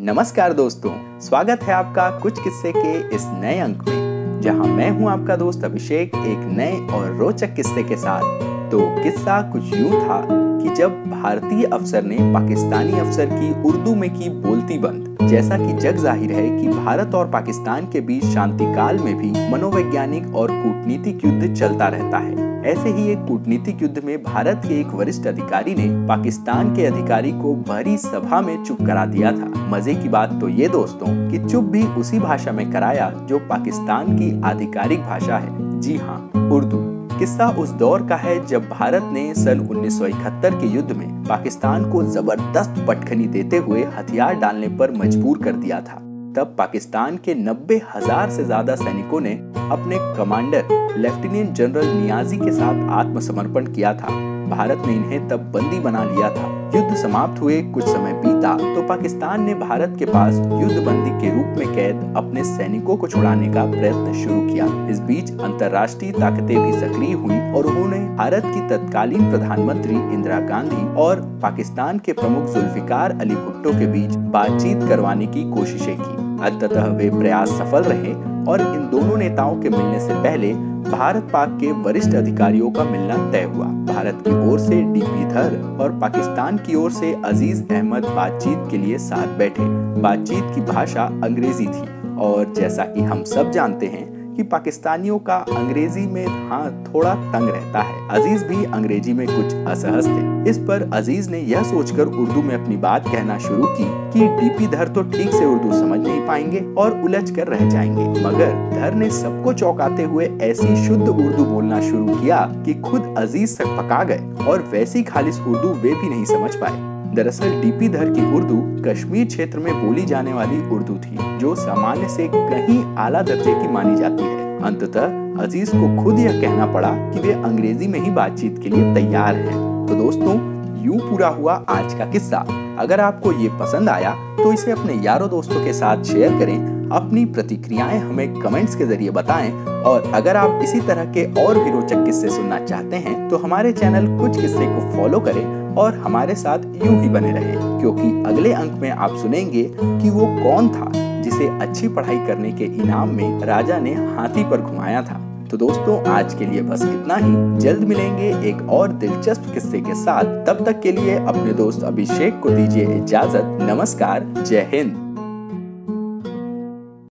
नमस्कार दोस्तों, स्वागत है आपका कुछ किस्से के इस नए अंक में, जहाँ मैं हूँ आपका दोस्त अभिषेक एक नए और रोचक किस्से के साथ। तो किस्सा कुछ यूँ था कि जब भारतीय अफसर ने पाकिस्तानी अफसर की उर्दू में की बोलती बंद जैसा कि जग ज़ाहिर है कि भारत और पाकिस्तान के बीच शांति काल में भी मनोवैज्ञानिक और कूटनीतिक युद्ध चलता रहता है। ऐसे ही एक कूटनीतिक युद्ध में भारत के एक वरिष्ठ अधिकारी ने पाकिस्तान के अधिकारी को भरी सभा में चुप करा दिया था। मज़े की बात तो ये दोस्तों कि चुप भी उसी भाषा में कराया जो पाकिस्तान की आधिकारिक भाषा है। जी हाँ उर्दू। किस्सा उस दौर का है जब भारत ने सन 1971 के युद्ध में पाकिस्तान को ज़बरदस्त पटखनी देते हुए हथियार डालने पर मजबूर कर दिया था। तब पाकिस्तान के नब्बे हज़ार से ज़्यादा सैनिकों ने अपने कमांडर, लेफ्टिनेंट जनरल नियाजी के साथ आत्मसमर्पण किया था। भारत ने इन्हें तब बंदी बना लिया था। युद्ध समाप्त हुए, कुछ समय बीता तो पाकिस्तान ने भारत के पास युद्ध बंदी के रूप में कैद अपने सैनिकों को छुड़ाने का प्रयत्न शुरू किया। इस बीच अंतर्राष्ट्रीय ताकतें भी सक्रिय हुई और उन्होंने भारत की तत्कालीन प्रधानमंत्री इंदिरा गांधी और पाकिस्तान के प्रमुख जुल्फिकार अली भुट्टो के बीच बातचीत करवाने की कोशिशें की। अंततः वे प्रयास सफल रहे और इन दोनों नेताओं के मिलने से पहले भारत पाक के वरिष्ठ अधिकारियों का मिलना तय हुआ। भारत की ओर से डीपी धर और पाकिस्तान की ओर से अज़ीज़ अहमद बातचीत के लिए साथ बैठे। बातचीत की भाषा अंग्रेज़ी थी और जैसा कि हम सब जानते हैं कि पाकिस्तानियों का अंग्रेज़ी में हाँ थोड़ा तंग रहता है। अज़ीज़ भी अंग्रेज़ी में कुछ असहज थे। इस पर अज़ीज़ ने यह सोचकर उर्दू में अपनी बात कहना शुरू की कि डीपी धर तो ठीक से उर्दू समझ नहीं पाएँगे और उलझ कर रह जाएँगे। मगर धर ने सबको चौंकाते हुए ऐसी शुद्ध उर्दू बोलना शुरू किया कि खुद अज़ीज़ तक पका गए और वैसी खालिश उर्दू वे भी नहीं समझ पाए। दरअसल डीपी धर की उर्दू कश्मीर क्षेत्र में बोली जाने वाली उर्दू थी, जो सामान्य से कहीं आला दर्जे की मानी जाती है अंततः अज़ीज़ को खुद यह कहना पड़ा कि वे अंग्रेज़ी में ही बातचीत के लिए तैयार हैं। तो दोस्तों, यूँ पूरा हुआ आज का किस्सा अगर आपको ये पसंद आया तो इसे अपने यारों दोस्तों के साथ शेयर करें, अपनी प्रतिक्रियाएँ हमें कमेंट्स के ज़रिए बताएँ, और अगर आप इसी तरह के और भी रोचक किस्से सुनना चाहते हैं तो हमारे चैनल कुछ किस्से को फॉलो करें और हमारे साथ यूँ ही बने रहे, क्योंकि अगले अंक में आप सुनेंगे कि वो कौन था जिसे अच्छी पढ़ाई करने के इनाम में राजा ने हाथी पर घुमाया था। तो दोस्तों, आज के लिए बस इतना ही। जल्द मिलेंगे एक और दिलचस्प किस्से के साथ। तब तक के लिए अपने दोस्त अभिषेक को दीजिए इजाज़त। नमस्कार, जय हिंद।